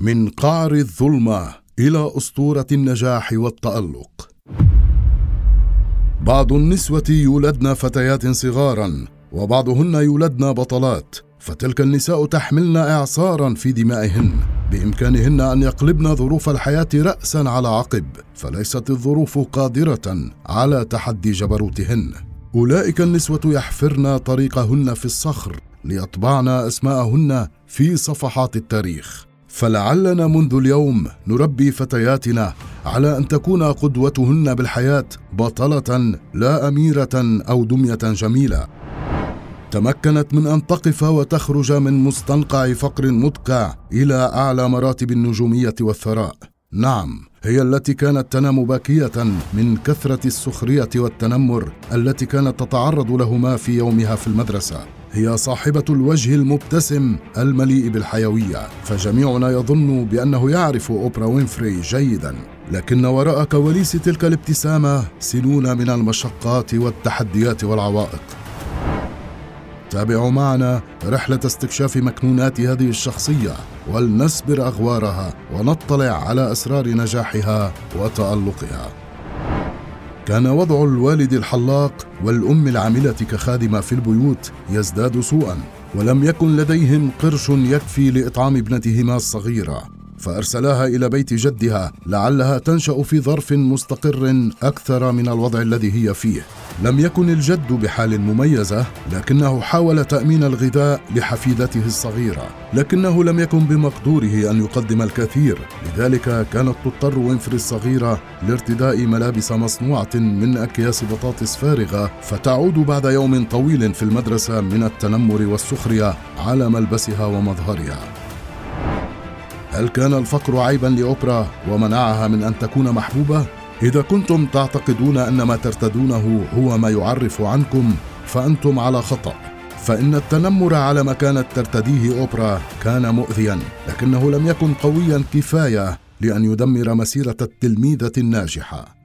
من قعر الظلمة إلى أسطورة النجاح والتألق. بعض النسوة يولدن فتيات صغارا وبعضهن يولدن بطلات فتلك النساء تحملن إعصارا في دمائهن بإمكانهن أن يقلبن ظروف الحياة راسا على عقب فليست الظروف قادرة على تحدي جبروتهن. أولئك النسوة يحفرن طريقهن في الصخر ليطبعن أسماءهن في صفحات التاريخ. فلعلنا منذ اليوم نربي فتياتنا على أن تكون قدوتهن بالحياة بطلة لا أميرة أو دمية جميلة. تمكنت من أن تقف وتخرج من مستنقع فقر مدقع إلى أعلى مراتب النجومية والثراء. نعم هي التي كانت تنام باكية من كثرة السخرية والتنمر التي كانت تتعرض لهما في يومها في المدرسة. هي صاحبة الوجه المبتسم المليء بالحيوية فجميعنا يظن بأنه يعرف أوبرا وينفري جيدا. لكن وراء كواليس تلك الابتسامة سنون من المشقات والتحديات والعوائق. تابعوا معنا رحلة استكشاف مكنونات هذه الشخصية ولنسبر أغوارها ونطلع على أسرار نجاحها وتألقها. كان وضع الوالد الحلاق والأم العاملة كخادمه في البيوت يزداد سوءا ولم يكن لديهم قرش يكفي لإطعام ابنتهما الصغيرة. فأرسلاها إلى بيت جدها لعلها تنشأ في ظرف مستقر أكثر من الوضع الذي هي فيه. لم يكن الجد بحال مميزة لكنه حاول تأمين الغذاء لحفيدته الصغيرة. لكنه لم يكن بمقدوره أن يقدم الكثير. لذلك كانت تضطر وينفري الصغيرة لارتداء ملابس مصنوعة من أكياس بطاطس فارغة فتعود بعد يوم طويل في المدرسة من التنمر والسخرية على ملبسها ومظهرها. هل كان الفقر عيبا لأوبرا ومنعها من أن تكون محبوبة؟ إذا كنتم تعتقدون أن ما ترتدونه هو ما يعرف عنكم فأنتم على خطأ. فإن التنمر على ما كانت ترتديه أوبرا كان مؤذيا لكنه لم يكن قويا كفاية لأن يدمر مسيرة التلميذة الناجحة.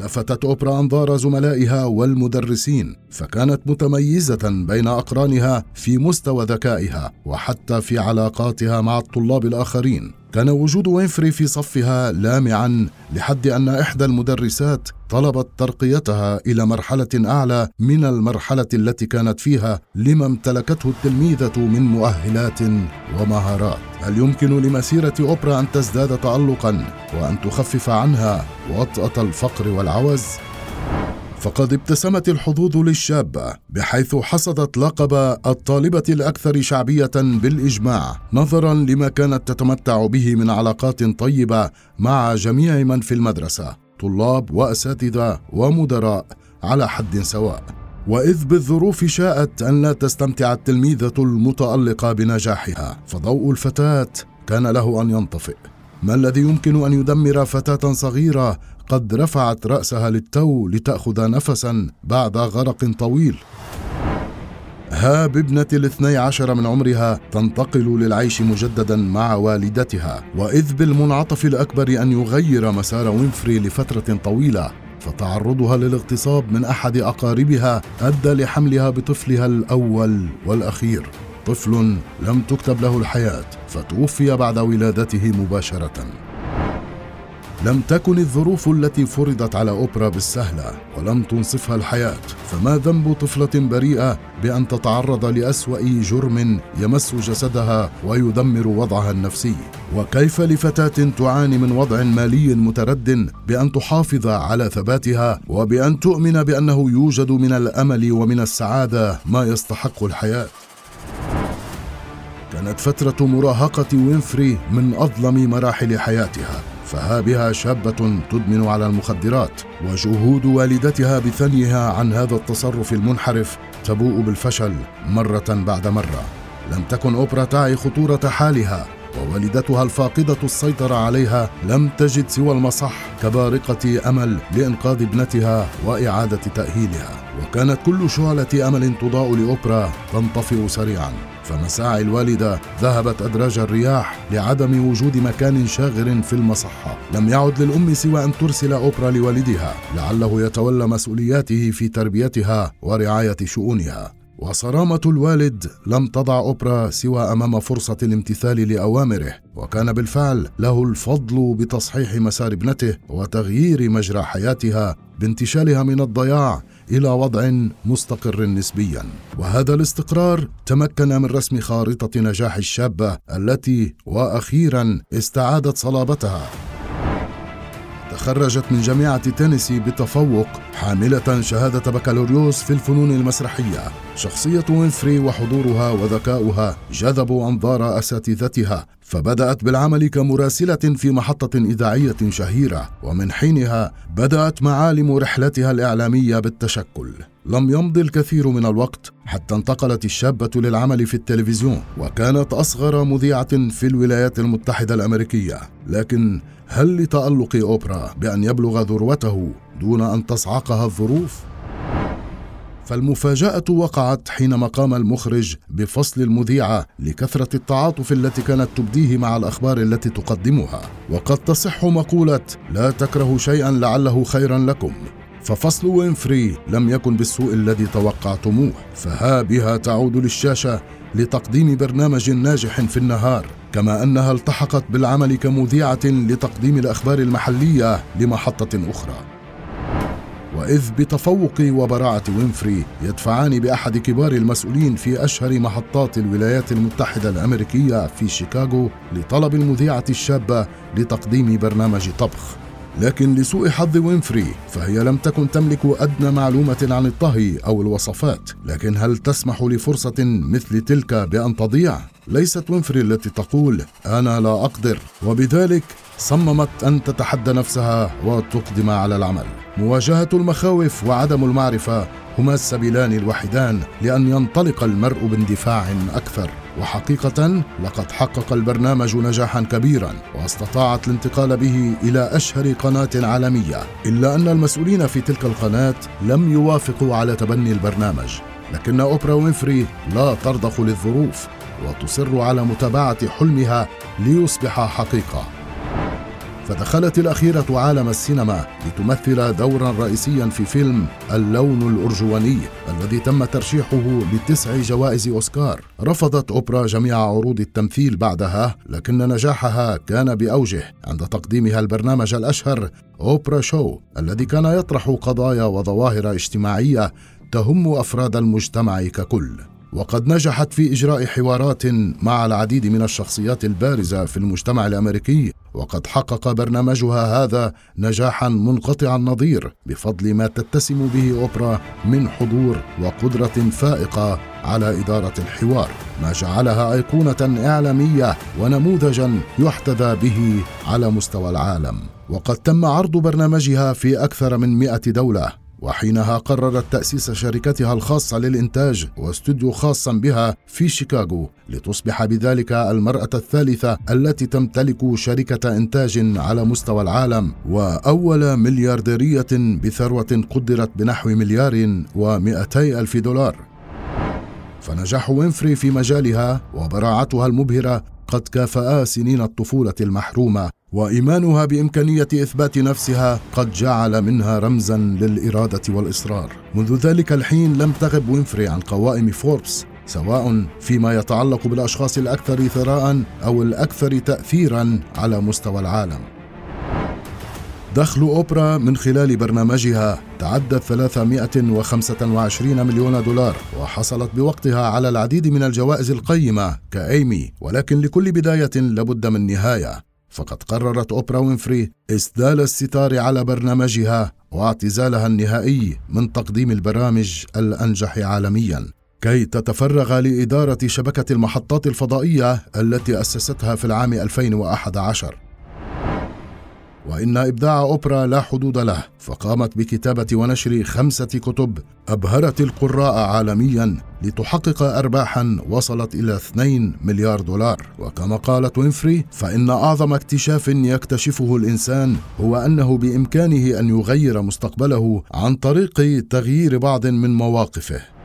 لفتت أوبرا أنظار زملائها والمدرسين فكانت متميزة بين أقرانها في مستوى ذكائها وحتى في علاقاتها مع الطلاب الآخرين. كان وجود وينفري في صفها لامعا لحد أن إحدى المدرسات طلبت ترقيتها إلى مرحلة أعلى من المرحلة التي كانت فيها لما امتلكته التلميذة من مؤهلات ومهارات. هل يمكن لمسيرة أوبرا أن تزداد تالقا وأن تخفف عنها وطأة الفقر والعوز؟ فقد ابتسمت الحظوظ للشابة بحيث حصدت لقب الطالبة الأكثر شعبية بالإجماع نظرا لما كانت تتمتع به من علاقات طيبة مع جميع من في المدرسة. طلاب وأساتذة ومدراء على حد سواء. وإذ بالظروف شاءت أن لا تستمتع التلميذة المتألقة بنجاحها فضوء الفتاة كان له أن ينطفئ. ما الذي يمكن أن يدمر فتاة صغيرة قد رفعت رأسها للتو لتأخذ نفسا بعد غرق طويل؟ ها بابنة الاثني عشر من عمرها تنتقل للعيش مجددا مع والدتها وإذ بالمنعطف الأكبر أن يغير مسار وينفري لفترة طويلة فتعرضها للاغتصاب من أحد أقاربها أدى لحملها بطفلها الأول والأخير. طفل لم تكتب له الحياة فتوفي بعد ولادته مباشرة. لم تكن الظروف التي فرضت على أوبرا بالسهله ولم تنصفها الحياة فما ذنب طفلة بريئة بأن تتعرض لأسوأ جرم يمس جسدها ويدمر وضعها النفسي؟ وكيف لفتاة تعاني من وضع مالي مترد بأن تحافظ على ثباتها وبأن تؤمن بأنه يوجد من الأمل ومن السعادة ما يستحق الحياة؟ كانت فترة مراهقة وينفري من أظلم مراحل حياتها. فها بها شابة تدمن على المخدرات وجهود والدتها بثنيها عن هذا التصرف المنحرف تبوء بالفشل مرة بعد مرة. لم تكن أوبرا تعي خطورة حالها ووالدتها الفاقدة السيطرة عليها لم تجد سوى المصح كبارقة أمل لإنقاذ ابنتها وإعادة تأهيلها. وكانت كل شعلة أمل تضاء لأوبرا تنطفئ سريعا. فمساعي الوالدة ذهبت أدراج الرياح لعدم وجود مكان شاغر في المصحة. لم يعد للأم سوى أن ترسل أوبرا لوالدها لعله يتولى مسؤولياته في تربيتها ورعاية شؤونها. وصرامة الوالد لم تضع أوبرا سوى أمام فرصة الامتثال لأوامره وكان بالفعل له الفضل بتصحيح مسار ابنته وتغيير مجرى حياتها بانتشالها من الضياع إلى وضع مستقر نسبيا. وهذا الاستقرار تمكن من رسم خارطة نجاح الشابة التي وأخيرا استعادت صلابتها. تخرجت من جامعة تينيسي بتفوق حاملة شهادة بكالوريوس في الفنون المسرحية. شخصية وينفري وحضورها وذكاؤها جذبوا أنظار أساتذتها فبدأت بالعمل كمراسلة في محطة إذاعية شهيرة ومن حينها بدأت معالم رحلتها الإعلامية بالتشكل. لم يمض الكثير من الوقت حتى انتقلت الشابة للعمل في التلفزيون وكانت أصغر مذيعة في الولايات المتحدة الأمريكية. لكن هل لتألق أوبرا بأن يبلغ ذروته دون أن تصعقها الظروف؟ فالمفاجأة وقعت حينما قام المخرج بفصل المذيعة لكثرة التعاطف التي كانت تبديه مع الأخبار التي تقدمها. وقد تصح مقولة لا تكرهوا شيئا لعله خيرا لكم ففصل وينفري لم يكن بالسوء الذي توقعتموه. فها بها تعود للشاشة لتقديم برنامج ناجح في النهار. كما أنها التحقت بالعمل كمذيعة لتقديم الأخبار المحلية لمحطة أخرى. وإذ بتفوق وبراعة وينفري يدفعان بأحد كبار المسؤولين في أشهر محطات الولايات المتحدة الأمريكية في شيكاغو لطلب المذيعة الشابة لتقديم برنامج طبخ. لكن لسوء حظ وينفري فهي لم تكن تملك أدنى معلومة عن الطهي أو الوصفات. لكن هل تسمح لفرصة مثل تلك بأن تضيع؟ ليست وينفري التي تقول أنا لا أقدر. وبذلك صممت أن تتحدى نفسها وتقدم على العمل. مواجهة المخاوف وعدم المعرفة هما السبيلان الوحيدان لأن ينطلق المرء باندفاع أكثر. وحقيقة لقد حقق البرنامج نجاحا كبيرا واستطاعت الانتقال به إلى أشهر قناة عالمية. إلا أن المسؤولين في تلك القناة لم يوافقوا على تبني البرنامج. لكن أوبرا وينفري لا ترضخ للظروف وتصر على متابعة حلمها ليصبح حقيقة. فدخلت الأخيرة عالم السينما لتمثل دورا رئيسيا في فيلم اللون الأرجواني الذي تم ترشيحه لتسع جوائز أوسكار. رفضت أوبرا جميع عروض التمثيل بعدها لكن نجاحها كان بأوجه. عند تقديمها البرنامج الأشهر أوبرا شو الذي كان يطرح قضايا وظواهر اجتماعية تهم أفراد المجتمع ككل. وقد نجحت في إجراء حوارات مع العديد من الشخصيات البارزة في المجتمع الأمريكي وقد حقق برنامجها هذا نجاحا منقطع النظير بفضل ما تتسم به أوبرا من حضور وقدرة فائقة على إدارة الحوار ما جعلها أيقونة إعلامية ونموذجا يحتذى به على مستوى العالم. وقد تم عرض برنامجها في أكثر من 100 دولة. وحينها قررت تأسيس شركتها الخاصة للإنتاج واستوديو خاصا بها في شيكاغو لتصبح بذلك المرأة الثالثة التي تمتلك شركة إنتاج على مستوى العالم وأول مليارديرية بثروة قدرت بنحو مليار ومئتي ألف دولار. فنجاح وينفري في مجالها وبراعتها المبهرة قد كافآ سنين الطفولة المحرومة وإيمانها بإمكانية إثبات نفسها قد جعل منها رمزا للإرادة والإصرار. منذ ذلك الحين لم تغب وينفري عن قوائم فوربس سواء فيما يتعلق بالأشخاص الأكثر ثراء أو الأكثر تاثيرا على مستوى العالم. دخل أوبرا من خلال برنامجها تعدى 325 مليون دولار وحصلت بوقتها على العديد من الجوائز القيمة كأيمي ولكن لكل بداية لابد من نهاية. فقد قررت أوبرا وينفري إسدال الستار على برنامجها واعتزالها النهائي من تقديم البرامج الأنجح عالميا. كي تتفرغ لإدارة شبكة المحطات الفضائية التي أسستها في العام 2011 وإن إبداع أوبرا لا حدود له فقامت بكتابة ونشر خمسة كتب أبهرت القراء عالميا لتحقق أرباحا وصلت إلى 2 مليار دولار. وكما قالت وينفري فإن أعظم اكتشاف يكتشفه الإنسان هو أنه بإمكانه أن يغير مستقبله عن طريق تغيير بعض من مواقفه.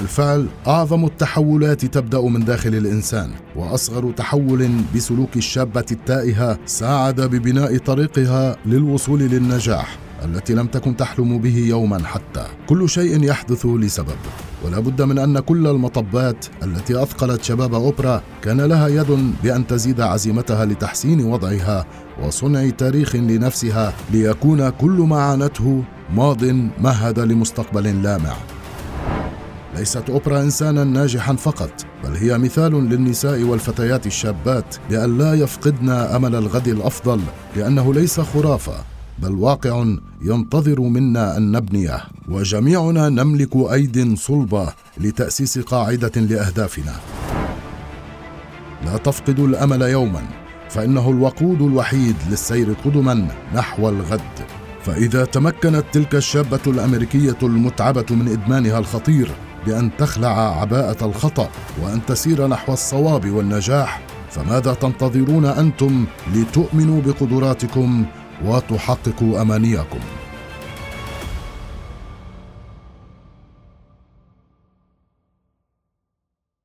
بالفعل أعظم التحولات تبدأ من داخل الإنسان وأصغر تحول بسلوك الشابة التائهة ساعد ببناء طريقها للوصول للنجاح التي لم تكن تحلم به يوما حتى. كل شيء يحدث لسبب ولا بد من أن كل المطبات التي أثقلت شباب أوبرا كان لها يد بأن تزيد عزيمتها لتحسين وضعها وصنع تاريخ لنفسها ليكون كل ما عانته ماض مهد لمستقبل لامع. ليست أوبرا إنسانا ناجحا فقط بل هي مثال للنساء والفتيات الشابات بأن لا يفقدن أمل الغد الأفضل لأنه ليس خرافة بل واقع ينتظر منا أن نبنيه. وجميعنا نملك ايد صلبة لتأسيس قاعدة لأهدافنا. لا تفقدوا الأمل يوما فإنه الوقود الوحيد للسير قدما نحو الغد. فإذا تمكنت تلك الشابة الأمريكية المتعبة من إدمانها الخطير بأن تخلع عباءة الخطأ وأن تسير نحو الصواب والنجاح. فماذا تنتظرون أنتم لتؤمنوا بقدراتكم وتحققوا أمانيكم؟